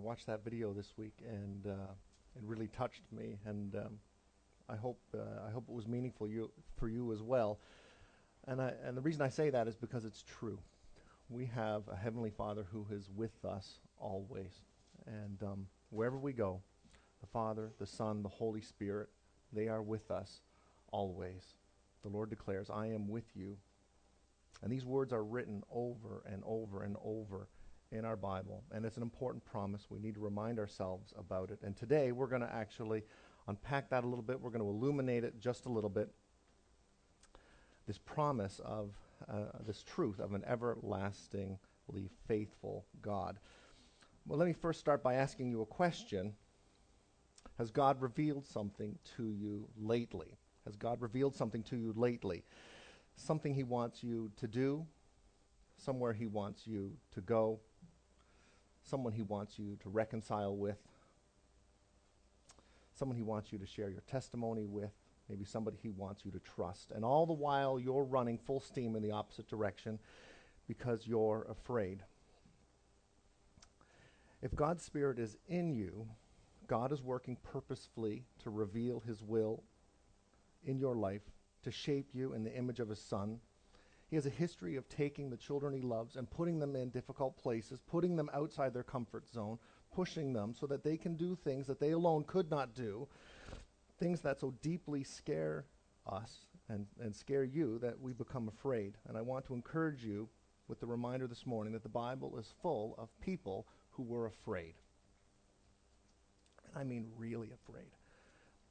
watched that video this week, and uh, it really touched me. And um, I hope uh, I hope it was meaningful you, for you as well. And I, and the reason I say that is because it's true. We have a heavenly Father who is with us always, and um, wherever we go, the Father, the Son, the Holy Spirit, they are with us always. The Lord declares, "I am with you." And these words are written over and over and over in our Bible, and it's an important promise. We need to remind ourselves about it. And today we're going to actually unpack that a little bit. We're going to illuminate it just a little bit. This promise of uh, this truth of an everlastingly faithful God. Well, let me first start by asking you a question. Has God revealed something to you lately? Has God revealed something to you lately? Something He wants you to do, somewhere He wants you to go, someone he wants you to reconcile with, someone he wants you to share your testimony with, maybe somebody he wants you to trust. And all the while, you're running full steam in the opposite direction because you're afraid. If God's Spirit is in you, God is working purposefully to reveal his will in your life, to shape you in the image of his Son he has a history of taking the children he loves and putting them in difficult places, putting them outside their comfort zone, pushing them so that they can do things that they alone could not do, things that so deeply scare us and, and scare you that we become afraid. And I want to encourage you with the reminder this morning that the Bible is full of people who were afraid. And I mean really afraid.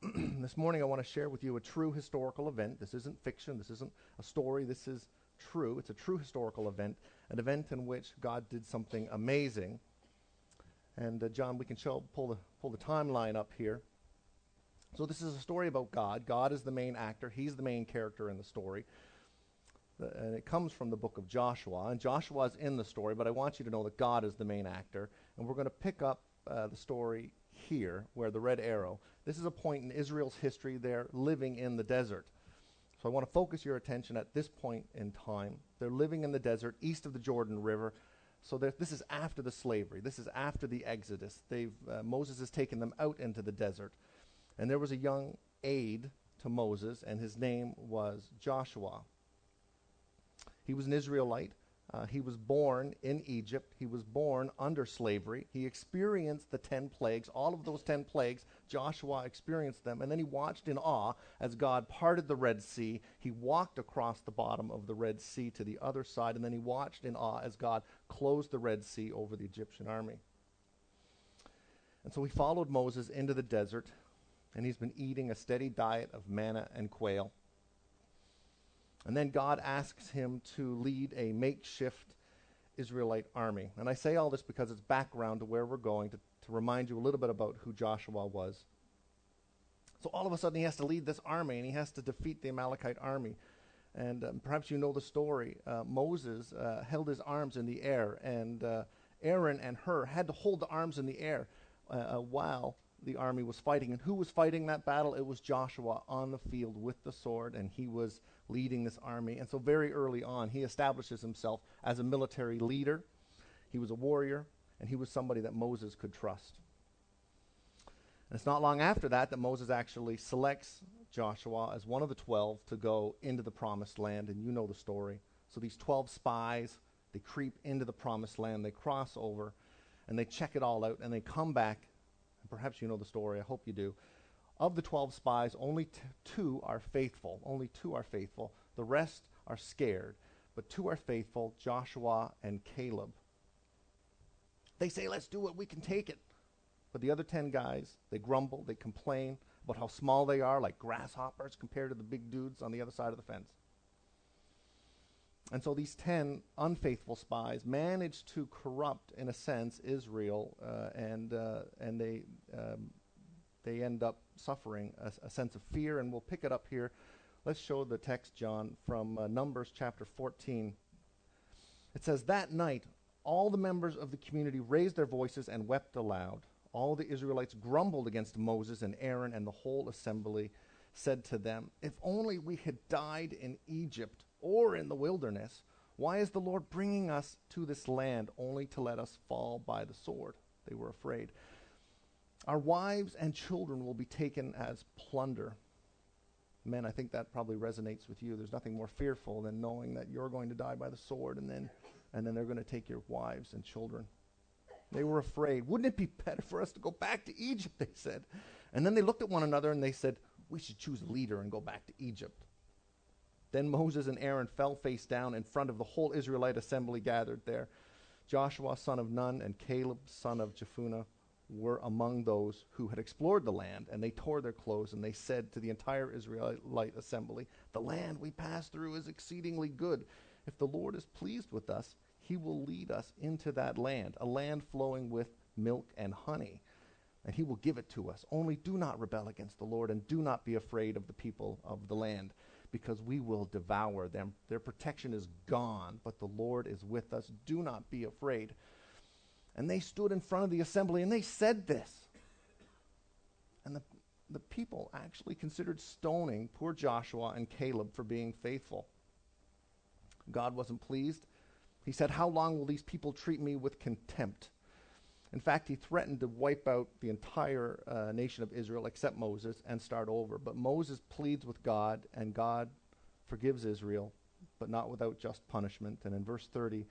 this morning I want to share with you a true historical event. This isn't fiction, this isn't a story, this is true. It's a true historical event, an event in which God did something amazing. And uh, John, we can show, pull the pull the timeline up here. So this is a story about God. God is the main actor. He's the main character in the story. And it comes from the book of Joshua. And Joshua is in the story, but I want you to know that God is the main actor. And we're going to pick up uh, the story here, where the red arrow. This is a point in Israel's history. They're living in the desert. So I want to focus your attention at this point in time. They're living in the desert east of the Jordan River. So this is after the slavery. This is after the Exodus. Uh, Moses has taken them out into the desert. And there was a young aide to Moses, and his name was Joshua. He was an Israelite. Uh, he was born in Egypt. He was born under slavery. He experienced the 10 plagues, all of those 10 plagues. Joshua experienced them. And then he watched in awe as God parted the Red Sea. He walked across the bottom of the Red Sea to the other side. And then he watched in awe as God closed the Red Sea over the Egyptian army. And so he followed Moses into the desert. And he's been eating a steady diet of manna and quail. And then God asks him to lead a makeshift Israelite army. And I say all this because it's background to where we're going to, to remind you a little bit about who Joshua was. So all of a sudden, he has to lead this army and he has to defeat the Amalekite army. And um, perhaps you know the story. Uh, Moses uh, held his arms in the air, and uh, Aaron and Hur had to hold the arms in the air uh, uh, while the army was fighting. And who was fighting that battle? It was Joshua on the field with the sword, and he was leading this army. And so, very early on, he establishes himself as a military leader. He was a warrior, and he was somebody that Moses could trust. And it's not long after that that Moses actually selects Joshua as one of the 12 to go into the promised land, and you know the story. So, these 12 spies, they creep into the promised land, they cross over, and they check it all out, and they come back. Perhaps you know the story, I hope you do of the 12 spies, only t- two are faithful. Only two are faithful. The rest are scared. But two are faithful Joshua and Caleb. They say, let's do it, we can take it. But the other 10 guys, they grumble, they complain about how small they are, like grasshoppers compared to the big dudes on the other side of the fence. And so these 10 unfaithful spies manage to corrupt, in a sense, Israel, uh, and, uh, and they, um, they end up suffering a, a, sense of fear. And we'll pick it up here. Let's show the text, John, from uh, Numbers chapter 14. It says, That night, all the members of the community raised their voices and wept aloud. All the Israelites grumbled against Moses and Aaron, and the whole assembly said to them, If only we had died in Egypt or in the wilderness. Why is the Lord bringing us to this land only to let us fall by the sword? They were afraid. Our wives and children will be taken as plunder. Men, I think that probably resonates with you. There's nothing more fearful than knowing that you're going to die by the sword and then and then they're going to take your wives and children. They were afraid. Wouldn't it be better for us to go back to Egypt, they said. And then they looked at one another and they said, We should choose a leader and go back to Egypt. Then Moses and Aaron fell face down in front of the whole Israelite assembly gathered there. Joshua, son of Nun, and Caleb, son of Jephunneh, were among those who had explored the land, and they tore their clothes, and they said to the entire Israelite assembly, The land we passed through is exceedingly good. If the Lord is pleased with us, he will lead us into that land, a land flowing with milk and honey, and he will give it to us. Only do not rebel against the Lord, and do not be afraid of the people of the land, because we will devour them. Their protection is gone, but the Lord is with us. Do not be afraid. And they stood in front of the assembly and they said this. And the, the people actually considered stoning poor Joshua and Caleb for being faithful. God wasn't pleased. He said, How long will these people treat me with contempt? In fact, he threatened to wipe out the entire uh, nation of Israel except Moses and start over. But Moses pleads with God, and God forgives Israel, but not without just punishment. And in verse 30,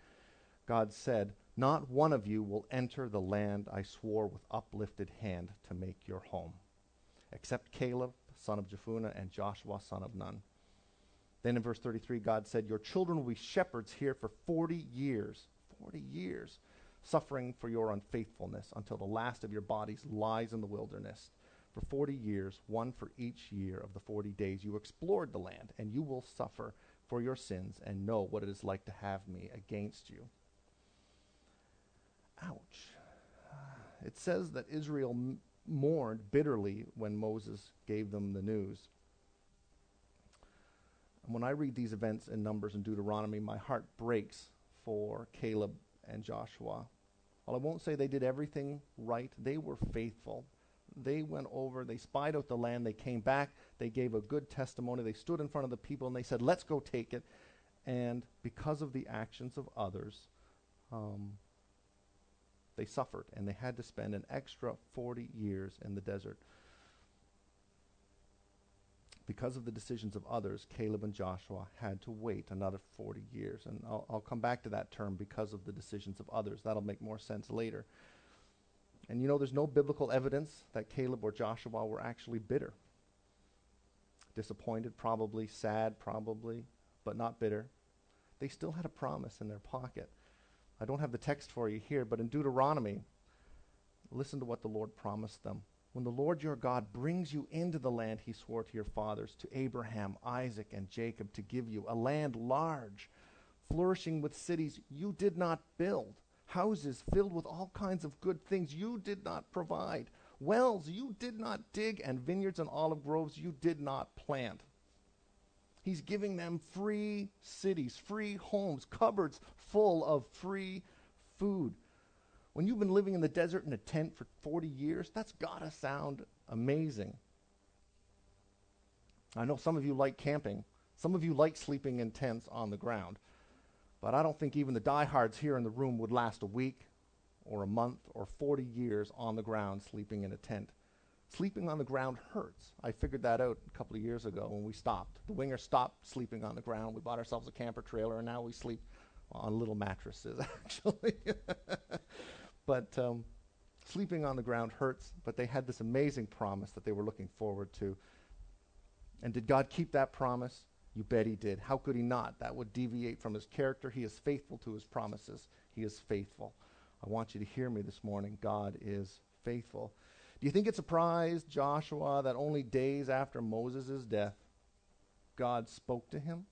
God said, Not one of you will enter the land I swore with uplifted hand to make your home, except Caleb, son of Jephunneh, and Joshua, son of Nun. Then in verse 33, God said, Your children will be shepherds here for 40 years. 40 years, suffering for your unfaithfulness until the last of your bodies lies in the wilderness. For 40 years, one for each year of the 40 days, you explored the land, and you will suffer for your sins and know what it is like to have me against you. Ouch. It says that Israel mourned bitterly when Moses gave them the news. And when I read these events in Numbers and Deuteronomy, my heart breaks for Caleb and Joshua. While I won't say they did everything right, they were faithful. They went over, they spied out the land, they came back, they gave a good testimony, they stood in front of the people and they said, Let's go take it. And because of the actions of others, um, they suffered and they had to spend an extra 40 years in the desert because of the decisions of others, Caleb and Joshua had to wait another 40 years. And I'll, I'll, come back to that term because of the decisions of others. That'll make more sense later. And you know, there's no biblical evidence that Caleb or Joshua were actually bitter. Disappointed, probably, sad, probably, but not bitter. They still had a promise in their pocket. I don't have the text for you here, but in Deuteronomy, listen to what the Lord promised them when the Lord your God brings you into the land he swore to your fathers, to Abraham, Isaac, and Jacob, to give you, a land large, flourishing with cities you did not build, houses filled with all kinds of good things you did not provide, wells you did not dig, and vineyards and olive groves you did not plant. He's giving them free cities, free homes, cupboards full of free food. When you've been living in the desert in a tent for 40 years, that's got to sound amazing. I know some of you like camping. Some of you like sleeping in tents on the ground. But I don't think even the diehards here in the room would last a week or a month or 40 years on the ground sleeping in a tent. Sleeping on the ground hurts. I figured that out a couple of years ago when we stopped. The winger stopped sleeping on the ground. We bought ourselves a camper trailer, and now we sleep on little mattresses, actually. But um, sleeping on the ground hurts, but they had this amazing promise that they were looking forward to. And did God keep that promise? You bet he did. How could he not? That would deviate from his character. He is faithful to his promises. He is faithful. I want you to hear me this morning. God is faithful. Do you think it surprised Joshua that only days after Moses' death, God spoke to him?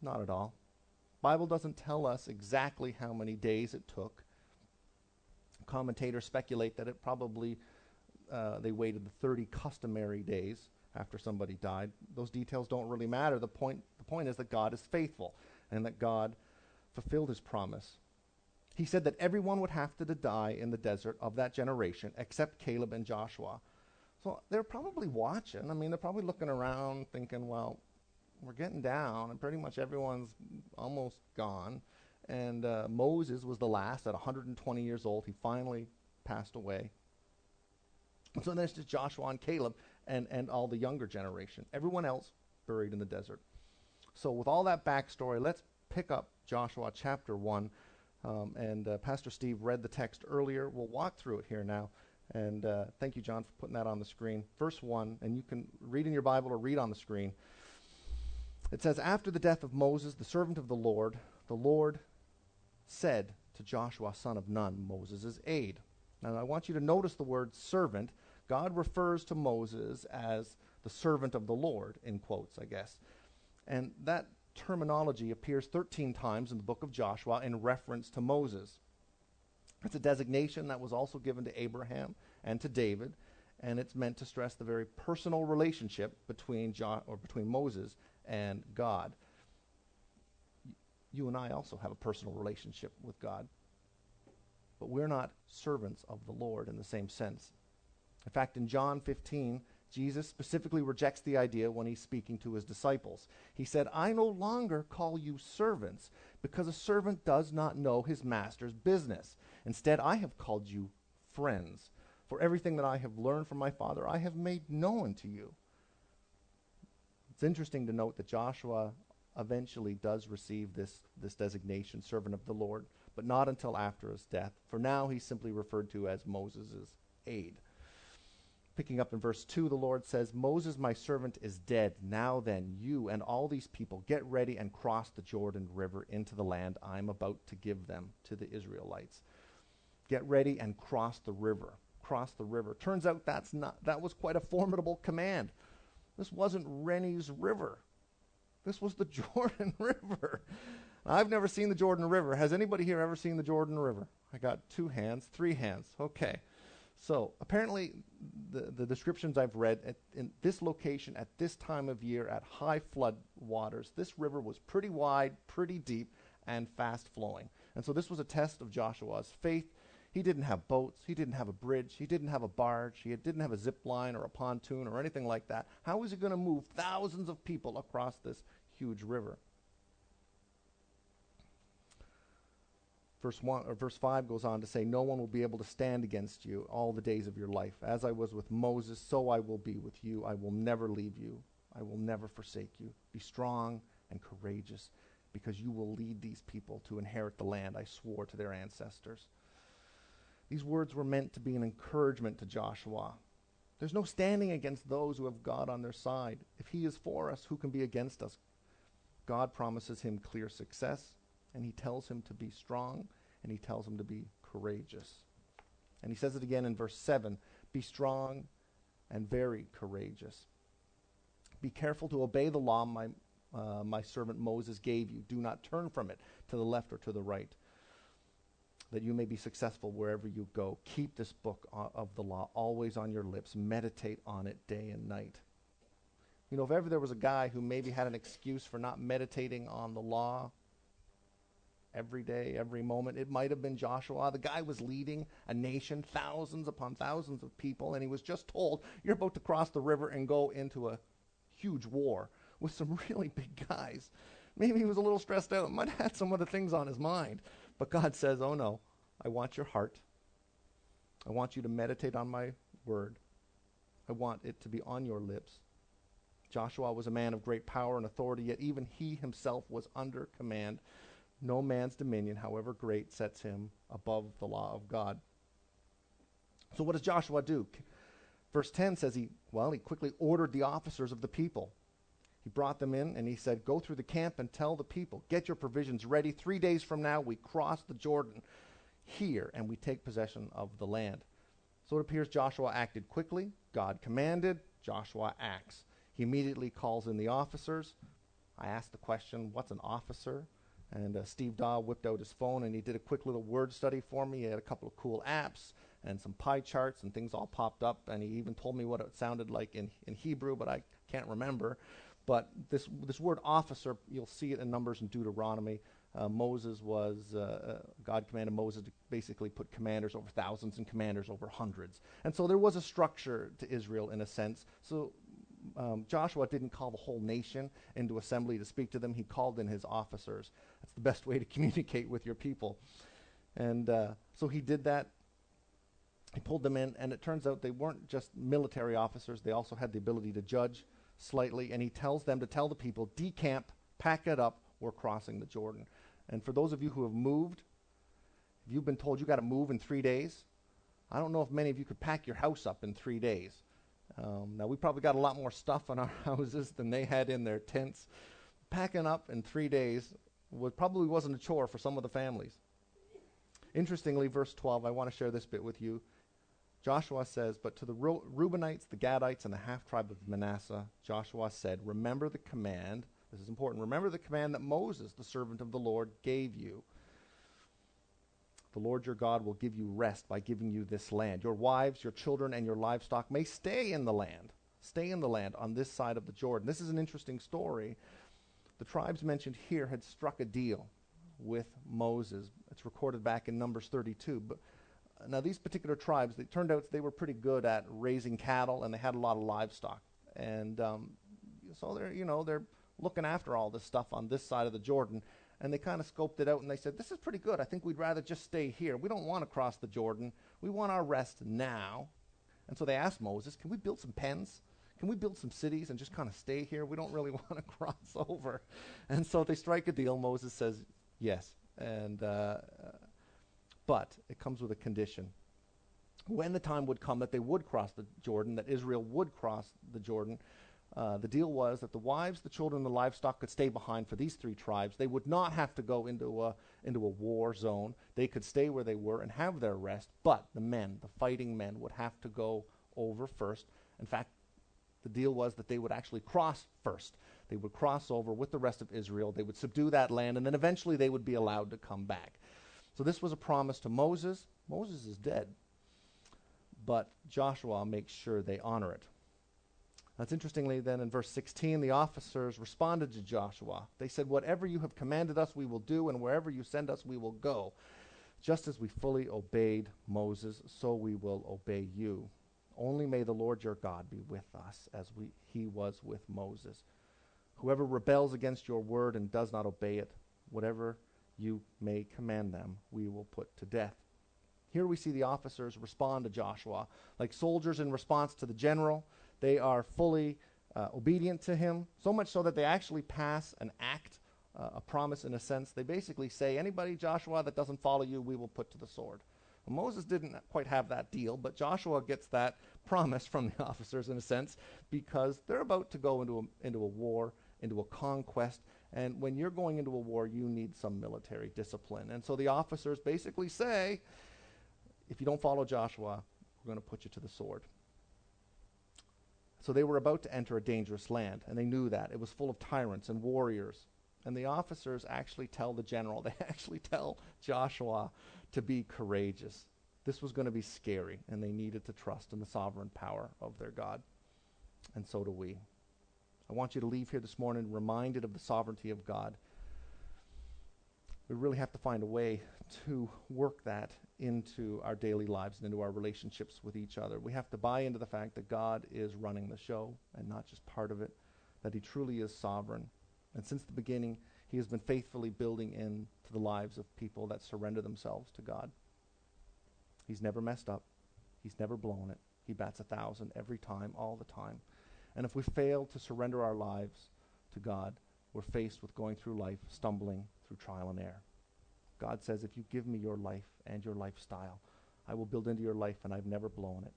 Not at all. Bible doesn't tell us exactly how many days it took commentators speculate that it probably uh, they waited the 30 customary days after somebody died. Those details don't really matter. The point, the point is that God is faithful and that God fulfilled his promise. He said that everyone would have to die in the desert of that generation except Caleb and Joshua. So they're probably watching. I mean, they're probably looking around thinking, well, we're getting down and pretty much everyone's almost gone And uh, Moses was the last at 120 years old. He finally passed away. And so then it's just Joshua and Caleb and, and all the younger generation. Everyone else buried in the desert. So, with all that backstory, let's pick up Joshua chapter 1. Um, and uh, Pastor Steve read the text earlier. We'll walk through it here now. And uh, thank you, John, for putting that on the screen. Verse 1, and you can read in your Bible or read on the screen. It says, After the death of Moses, the servant of the Lord, the Lord said to Joshua, son of Nun, Moses' aide. Now, I want you to notice the word servant. God refers to Moses as the servant of the Lord, in quotes, I guess. And that terminology appears 13 times in the book of Joshua in reference to Moses. It's a designation that was also given to Abraham and to David, and it's meant to stress the very personal relationship between jo- or between Moses and God. You and I also have a personal relationship with God, but we're not servants of the Lord in the same sense. In fact, in John 15, Jesus specifically rejects the idea when he's speaking to his disciples. He said, I no longer call you servants, because a servant does not know his master's business. Instead, I have called you friends. For everything that I have learned from my Father, I have made known to you. It's interesting to note that Joshua eventually does receive this, this designation, servant of the Lord, but not until after his death. For now, he's simply referred to as Moses' aide. Picking up in verse 2, the Lord says, Moses, my servant, is dead. Now then, you and all these people get ready and cross the Jordan River into the land I'm about to give them to the Israelites. Get ready and cross the river. Cross the river. Turns out that's not that was quite a formidable command. This wasn't Rennie's River. This was the Jordan River. I've never seen the Jordan River. Has anybody here ever seen the Jordan River? I got two hands, three hands. Okay. So apparently, the, the descriptions I've read at, in this location at this time of year at high flood waters, this river was pretty wide, pretty deep, and fast flowing. And so this was a test of Joshua's faith. He didn't have boats, he didn't have a bridge, he didn't have a barge, he didn't have a zip line or a pontoon or anything like that. How was he going to move thousands of people across this huge river? Verse, one, or verse 5 goes on to say, No one will be able to stand against you all the days of your life. As I was with Moses, so I will be with you. I will never leave you. I will never forsake you. Be strong and courageous, because you will lead these people to inherit the land I swore to their ancestors. These words were meant to be an encouragement to Joshua. There's no standing against those who have God on their side. If he is for us, who can be against us? God promises him clear success and he tells him to be strong, and he tells him to be courageous. And he says it again in verse 7 Be strong and very courageous. Be careful to obey the law my, uh, my servant Moses gave you. Do not turn from it to the left or to the right, that you may be successful wherever you go. Keep this book of the law always on your lips. Meditate on it day and night. You know, if ever there was a guy who maybe had an excuse for not meditating on the law, every day, every moment. It might have been Joshua. The guy was leading a nation, thousands upon thousands of people, and he was just told, You're about to cross the river and go into a huge war with some really big guys. Maybe he was a little stressed out, might have had some other things on his mind. But God says, Oh no, I want your heart. I want you to meditate on my word. I want it to be on your lips. Joshua was a man of great power and authority, yet even he himself was under command. No man's dominion, however great, sets him above the law of God. So what does Joshua do? Verse 10 says he, well, he quickly ordered the officers of the people. He brought them in and he said, Go through the camp and tell the people, get your provisions ready. Three days from now, we cross the Jordan here and we take possession of the land. So it appears Joshua acted quickly. God commanded. Joshua acts. He immediately calls in the officers. I asked the question, What's an officer? And uh, Steve Daw whipped out his phone and he did a quick little word study for me. He had a couple of cool apps and some pie charts and things all popped up. And he even told me what it sounded like in, in Hebrew, but I can't remember. But this, this word officer, you'll see it in Numbers and Deuteronomy. Uh, Moses was, uh, uh, God commanded Moses to basically put commanders over thousands and commanders over hundreds. And so there was a structure to Israel in a sense. So um, Joshua didn't call the whole nation into assembly to speak to them. He called in his officers the best way to communicate with your people. And uh, so he did that. He pulled them in, and it turns out they weren't just military officers, they also had the ability to judge slightly. And he tells them to tell the people, decamp, pack it up, we're crossing the Jordan. And for those of you who have moved, if you've been told you got to move in three days, I don't know if many of you could pack your house up in three days. Um, now, we probably got a lot more stuff in our houses than they had in their tents. Packing up in three days was, probably wasn't a chore for some of the families. Interestingly, verse 12, I want to share this bit with you. Joshua says, But to the Reubenites, the Gadites, and the half tribe of Manasseh, Joshua said, Remember the command. This is important. Remember the command that Moses, the servant of the Lord, gave you the Lord your God will give you rest by giving you this land. Your wives, your children, and your livestock may stay in the land. Stay in the land on this side of the Jordan. This is an interesting story. The tribes mentioned here had struck a deal with Moses. It's recorded back in Numbers 32. But uh, now these particular tribes, it turned out they were pretty good at raising cattle and they had a lot of livestock. And um, so they're, you know, they're looking after all this stuff on this side of the Jordan and they kind of scoped it out and they said, This is pretty good. I think we'd rather just stay here. We don't want to cross the Jordan. We want our rest now. And so they asked Moses, Can we build some pens? Can we build some cities and just kind of stay here? We don't really want to cross over. And so they strike a deal. Moses says, Yes. And, uh, but it comes with a condition. When the time would come that they would cross the Jordan, that Israel would cross the Jordan, uh, the deal was that the wives, the children, the livestock could stay behind for these three tribes. They would not have to go into a, into a war zone. They could stay where they were and have their rest, but the men, the fighting men, would have to go over first. In fact, the deal was that they would actually cross first. They would cross over with the rest of Israel. They would subdue that land, and then eventually they would be allowed to come back. So this was a promise to Moses. Moses is dead, but Joshua makes sure they honor it. That's interestingly, then in verse 16, the officers responded to Joshua. They said, Whatever you have commanded us, we will do, and wherever you send us, we will go. Just as we fully obeyed Moses, so we will obey you. Only may the Lord your God be with us as we, he was with Moses. Whoever rebels against your word and does not obey it, whatever you may command them, we will put to death. Here we see the officers respond to Joshua like soldiers in response to the general they are fully uh, obedient to him, so much so that they actually pass an act, uh, a promise in a sense. They basically say, anybody, Joshua, that doesn't follow you, we will put to the sword. Well, Moses didn't quite have that deal, but Joshua gets that promise from the officers in a sense because they're about to go into a, into a war, into a conquest. And when you're going into a war, you need some military discipline. And so the officers basically say, if you don't follow Joshua, we're going to put you to the sword. So they were about to enter a dangerous land, and they knew that. It was full of tyrants and warriors. And the officers actually tell the general, they actually tell Joshua to be courageous. This was going to be scary, and they needed to trust in the sovereign power of their God. And so do we. I want you to leave here this morning reminded of the sovereignty of God. We really have to find a way to work that into our daily lives and into our relationships with each other. We have to buy into the fact that God is running the show and not just part of it, that He truly is sovereign. And since the beginning, He has been faithfully building into the lives of people that surrender themselves to God. He's never messed up, He's never blown it. He bats a thousand every time, all the time. And if we fail to surrender our lives to God, we're faced with going through life stumbling through trial and error. God says, if you give me your life and your lifestyle, I will build into your life, and I've never blown it.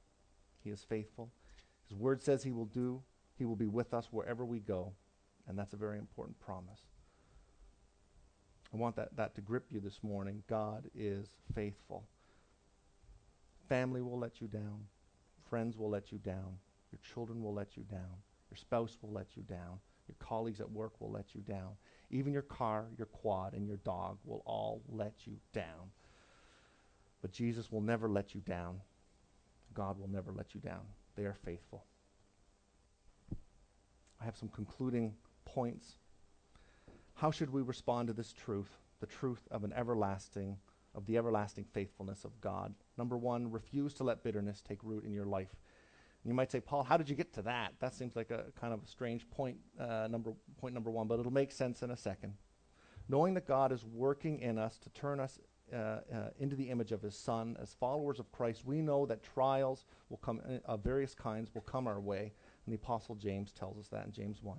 He is faithful. His word says he will do. He will be with us wherever we go, and that's a very important promise. I want that, that to grip you this morning. God is faithful. Family will let you down. Friends will let you down. Your children will let you down. Your spouse will let you down. Your colleagues at work will let you down. Even your car, your quad, and your dog will all let you down. But Jesus will never let you down. God will never let you down. They are faithful. I have some concluding points. How should we respond to this truth, the truth of an everlasting, of the everlasting faithfulness of God? Number one, refuse to let bitterness take root in your life. You might say, Paul, how did you get to that? That seems like a kind of a strange point, uh, number, point number one, but it'll make sense in a second. knowing that God is working in us to turn us uh, uh, into the image of his son as followers of christ we know that trials will come uh, of various kinds will come our way and the apostle james tells us that in james 1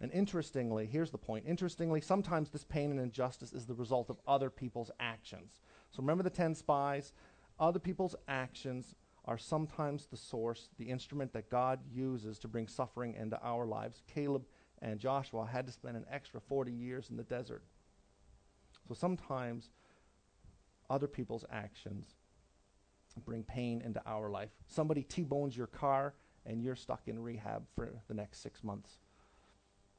and interestingly here's the point. Interestingly sometimes this pain and injustice is the result of other people's actions. So remember the 10 spies? Other people's actions are sometimes the source the instrument that god uses to bring suffering into our lives. Caleb and joshua had to spend an extra 40 years in the desert. So sometimes other people's actions bring pain into our life. Somebody T bones your car and you're stuck in rehab for the next six months.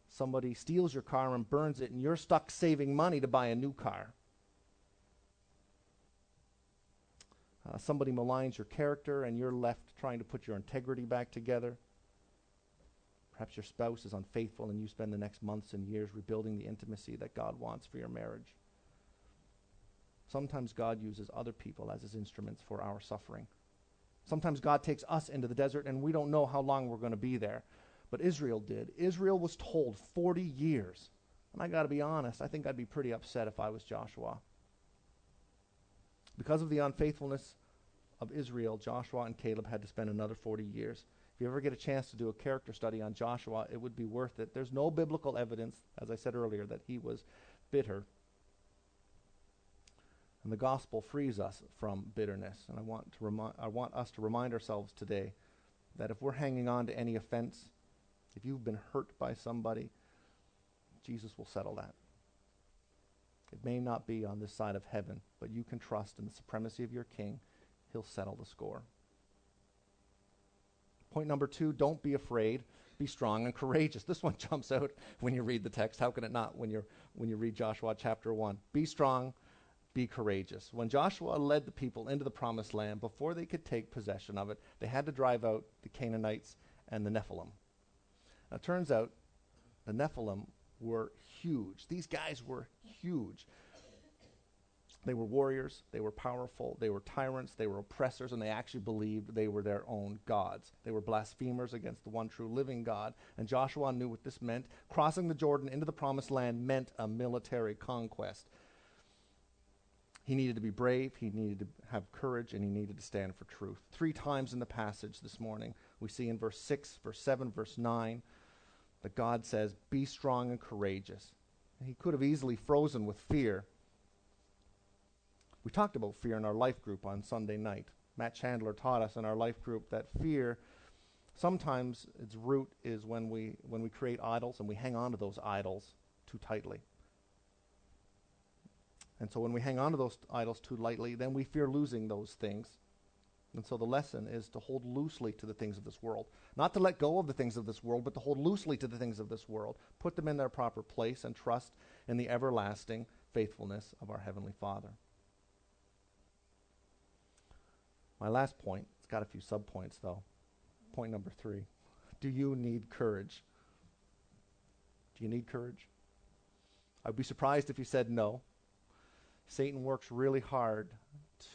Somebody steals your car and burns it and you're stuck saving money to buy a new car. Uh, somebody maligns your character and you're left trying to put your integrity back together. Perhaps your spouse is unfaithful and you spend the next months and years rebuilding the intimacy that God wants for your marriage. Sometimes God uses other people as his instruments for our suffering. Sometimes God takes us into the desert and we don't know how long we're going to be there. But Israel did. Israel was told 40 years. And I got to be honest, I think I'd be pretty upset if I was Joshua. Because of the unfaithfulness of Israel, Joshua and Caleb had to spend another 40 years. If you ever get a chance to do a character study on Joshua, it would be worth it. There's no biblical evidence, as I said earlier, that he was bitter and the gospel frees us from bitterness. And I want, to remi- I want us to remind ourselves today that if we're hanging on to any offense, if you've been hurt by somebody, Jesus will settle that. It may not be on this side of heaven, but you can trust in the supremacy of your king. He'll settle the score. Point number two don't be afraid. Be strong and courageous. This one jumps out when you read the text. How can it not when, you're, when you read Joshua chapter 1? Be strong be courageous. When Joshua led the people into the promised land, before they could take possession of it, they had to drive out the Canaanites and the Nephilim. Now, it turns out the Nephilim were huge. These guys were huge. They were warriors, they were powerful, they were tyrants, they were oppressors, and they actually believed they were their own gods. They were blasphemers against the one true living God. And Joshua knew what this meant. Crossing the Jordan into the promised land meant a military conquest. He needed to be brave, he needed to have courage, and he needed to stand for truth. Three times in the passage this morning, we see in verse 6, verse 7, verse 9, that God says, Be strong and courageous. he could have easily frozen with fear. We talked about fear in our life group on Sunday night. Matt Chandler taught us in our life group that fear sometimes its root is when we when we create idols and we hang on to those idols too tightly. And so when we hang on to those idols too lightly, then we fear losing those things. And so the lesson is to hold loosely to the things of this world. Not to let go of the things of this world, but to hold loosely to the things of this world. Put them in their proper place and trust in the everlasting faithfulness of our Heavenly Father. My last point, it's got a few subpoints though. Point number three Do you need courage? Do you need courage? I'd be surprised if you said no. Satan works really hard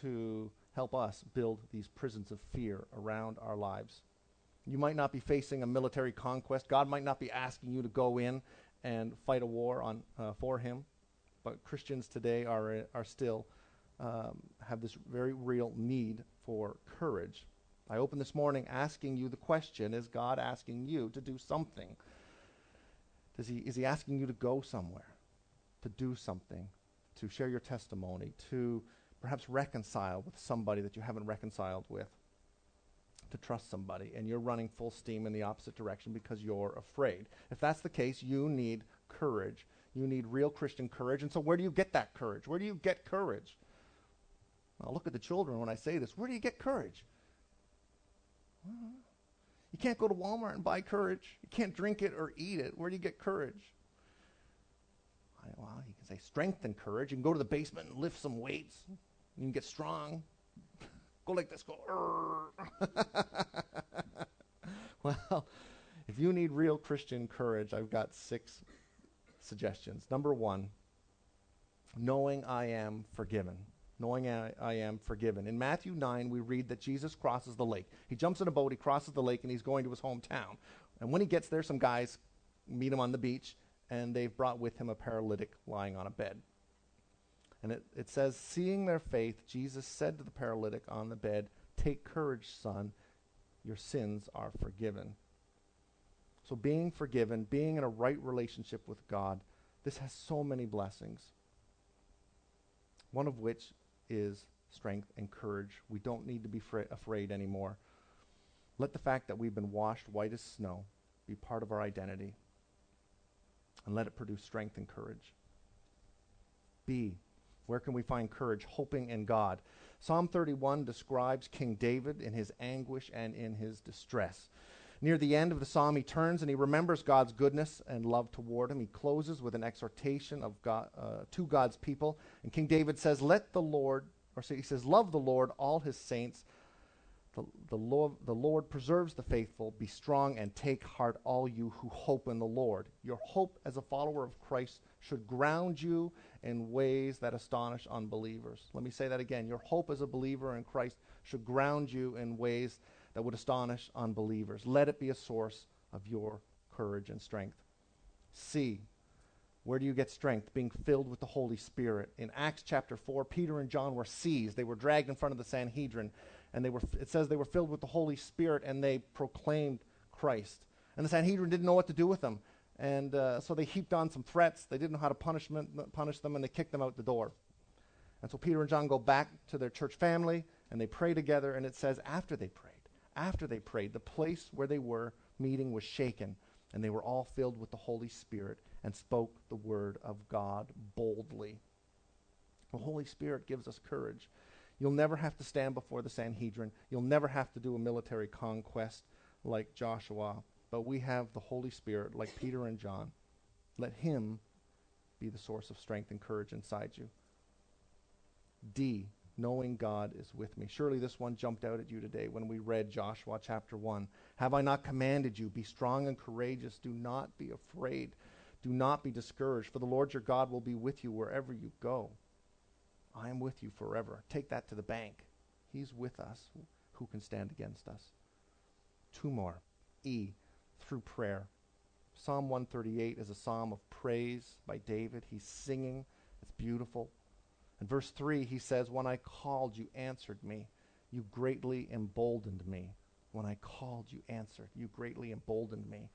to help us build these prisons of fear around our lives. You might not be facing a military conquest. God might not be asking you to go in and fight a war on, uh, for him. But Christians today are, uh, are still um, have this very real need for courage. I opened this morning asking you the question Is God asking you to do something? Does he, is he asking you to go somewhere, to do something, to share your testimony, to perhaps reconcile with somebody that you haven't reconciled with, to trust somebody, and you're running full steam in the opposite direction because you're afraid. If that's the case, you need courage. You need real Christian courage. And so, where do you get that courage? Where do you get courage? I'll look at the children when I say this. Where do you get courage? you can't go to Walmart and buy courage. You can't drink it or eat it. Where do you get courage? well, you can say strength and courage. You can go to the basement and lift some weights. You can get strong. go like this. Go. well, if you need real Christian courage, I've got six suggestions. Number one, knowing I am forgiven. Knowing I, I, am forgiven. In Matthew 9, we read that Jesus crosses the lake. He jumps in a boat, he crosses the lake, and he's going to his hometown. And when he gets there, some guys meet him on the beach and they've brought with him a paralytic lying on a bed. And it, it says, Seeing their faith, Jesus said to the paralytic on the bed, Take courage, son, your sins are forgiven. So, being forgiven, being in a right relationship with God, this has so many blessings. One of which is strength and courage. We don't need to be fra- afraid anymore. Let the fact that we've been washed white as snow be part of our identity. And let it produce strength and courage. B. Where can we find courage? Hoping in God. Psalm 31 describes King David in his anguish and in his distress. Near the end of the psalm, he turns and he remembers God's goodness and love toward him. He closes with an exhortation of God, uh, to God's people. And King David says, Let the Lord, or he says, Love the Lord, all his saints. The, the, Lord, the Lord preserves the faithful. Be strong and take heart, all you who hope in the Lord. Your hope as a follower of Christ should ground you in ways that astonish unbelievers. Let me say that again. Your hope as a believer in Christ should ground you in ways that would astonish unbelievers. Let it be a source of your courage and strength. C. Where do you get strength? Being filled with the Holy Spirit. In Acts chapter 4, Peter and John were seized. They were dragged in front of the Sanhedrin, and they were, it says they were filled with the Holy Spirit, and they proclaimed Christ. And the Sanhedrin didn't know what to do with them. And uh, so they heaped on some threats. They didn't know how to punish punish them, and they kicked them out the door. And so Peter and John go back to their church family, and they pray together, and it says after they prayed, after they prayed, the place where they were meeting was shaken, and they were all filled with the Holy Spirit and spoke the word of God boldly. The Holy Spirit gives us courage. You'll never have to stand before the Sanhedrin. You'll never have to do a military conquest like Joshua. But we have the Holy Spirit like Peter and John. Let Him be the source of strength and courage inside you. D knowing God is with me. Surely this one jumped out at you today when we read Joshua chapter 1. Have I not commanded you? Be strong and courageous. Do not be afraid. Do not be discouraged, for the Lord your God will be with you wherever you go. I am with you forever. Take that to the bank. He's with us. Who can stand against us? Two more. E, through prayer. Psalm 138 is a psalm of praise by David. He's singing. It's beautiful. In verse 3, he says, When I called, you answered me. You greatly emboldened me. When I called, you answered. You greatly emboldened me.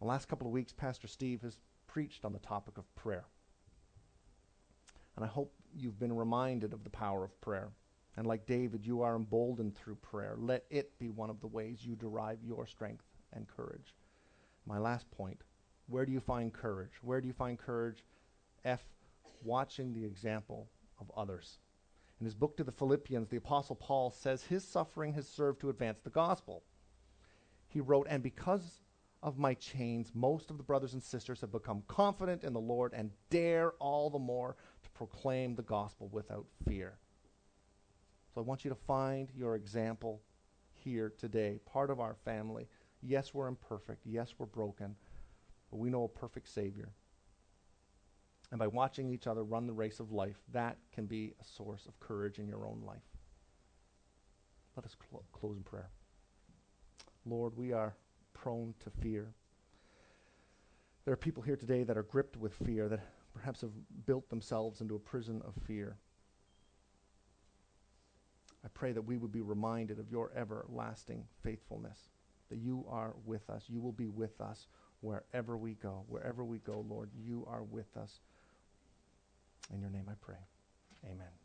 The last couple of weeks, Pastor Steve has preached on the topic of prayer. And I hope you've been reminded of the power of prayer. And like David, you are emboldened through prayer. Let it be one of the ways you derive your strength and courage. My last point where do you find courage? Where do you find courage? F, watching the example of others. In his book to the Philippians, the Apostle Paul says his suffering has served to advance the gospel. He wrote, And because of my chains, most of the brothers and sisters have become confident in the Lord and dare all the more to proclaim the gospel without fear. So I want you to find your example here today, part of our family. Yes, we're imperfect. Yes, we're broken. But we know a perfect Savior and by watching each other run the race of life, that can be a source of courage in your own life. Let us cl- close in prayer. Lord, we are prone to fear. There are people here today that are gripped with fear, that perhaps have built themselves into a prison of fear. I pray that we would be reminded of your everlasting faithfulness, that you are with us. You will be with us wherever we go. Wherever we go, Lord, you are with us. In your name I pray. Amen.